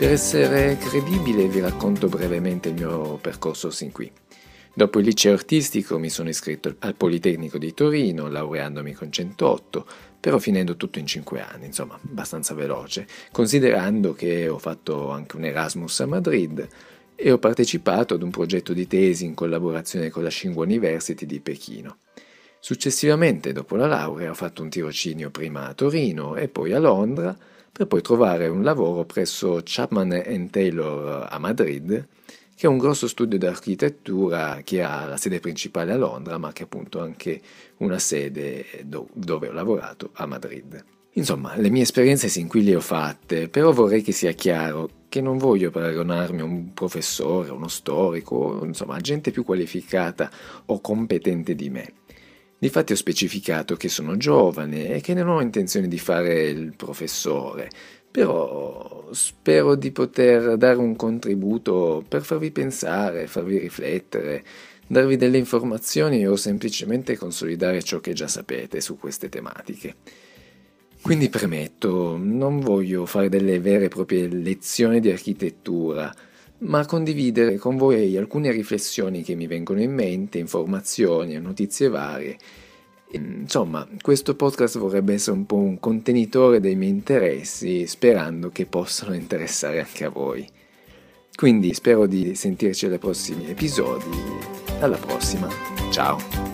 Per essere credibile vi racconto brevemente il mio percorso sin qui. Dopo il liceo artistico mi sono iscritto al Politecnico di Torino, laureandomi con 108, però finendo tutto in 5 anni, insomma, abbastanza veloce, considerando che ho fatto anche un Erasmus a Madrid e ho partecipato ad un progetto di tesi in collaborazione con la Tsinghua University di Pechino. Successivamente, dopo la laurea, ho fatto un tirocinio prima a Torino e poi a Londra, per poi trovare un lavoro presso Chapman Taylor a Madrid, che è un grosso studio di architettura che ha la sede principale a Londra, ma che appunto ha anche una sede dove ho lavorato a Madrid. Insomma, le mie esperienze sin qui le ho fatte, però vorrei che sia chiuro che non voglio paragonarmi a un professore, uno storico, insomma, gente più qualificata o competente di me. Difatti ho specificato che sono giovane e che non ho intenzione di fare il professore, però spero di poter dare un contributo per farvi pensare, farvi riflettere, darvi delle informazioni o semplicemente consolidare ciò che già sapete su queste tematiche. Quindi premetto, non voglio fare delle vere e proprie lezioni di architettura, ma condividere con voi alcune riflessioni che mi vengono in mente, informazioni notizie varie. Insomma, questo podcast vorrebbe essere un po' un contenitore dei miei interessi, sperando che possano interessare anche a voi. Quindi spero di sentirci ai prossimi episodi. Alla prossima, ciao!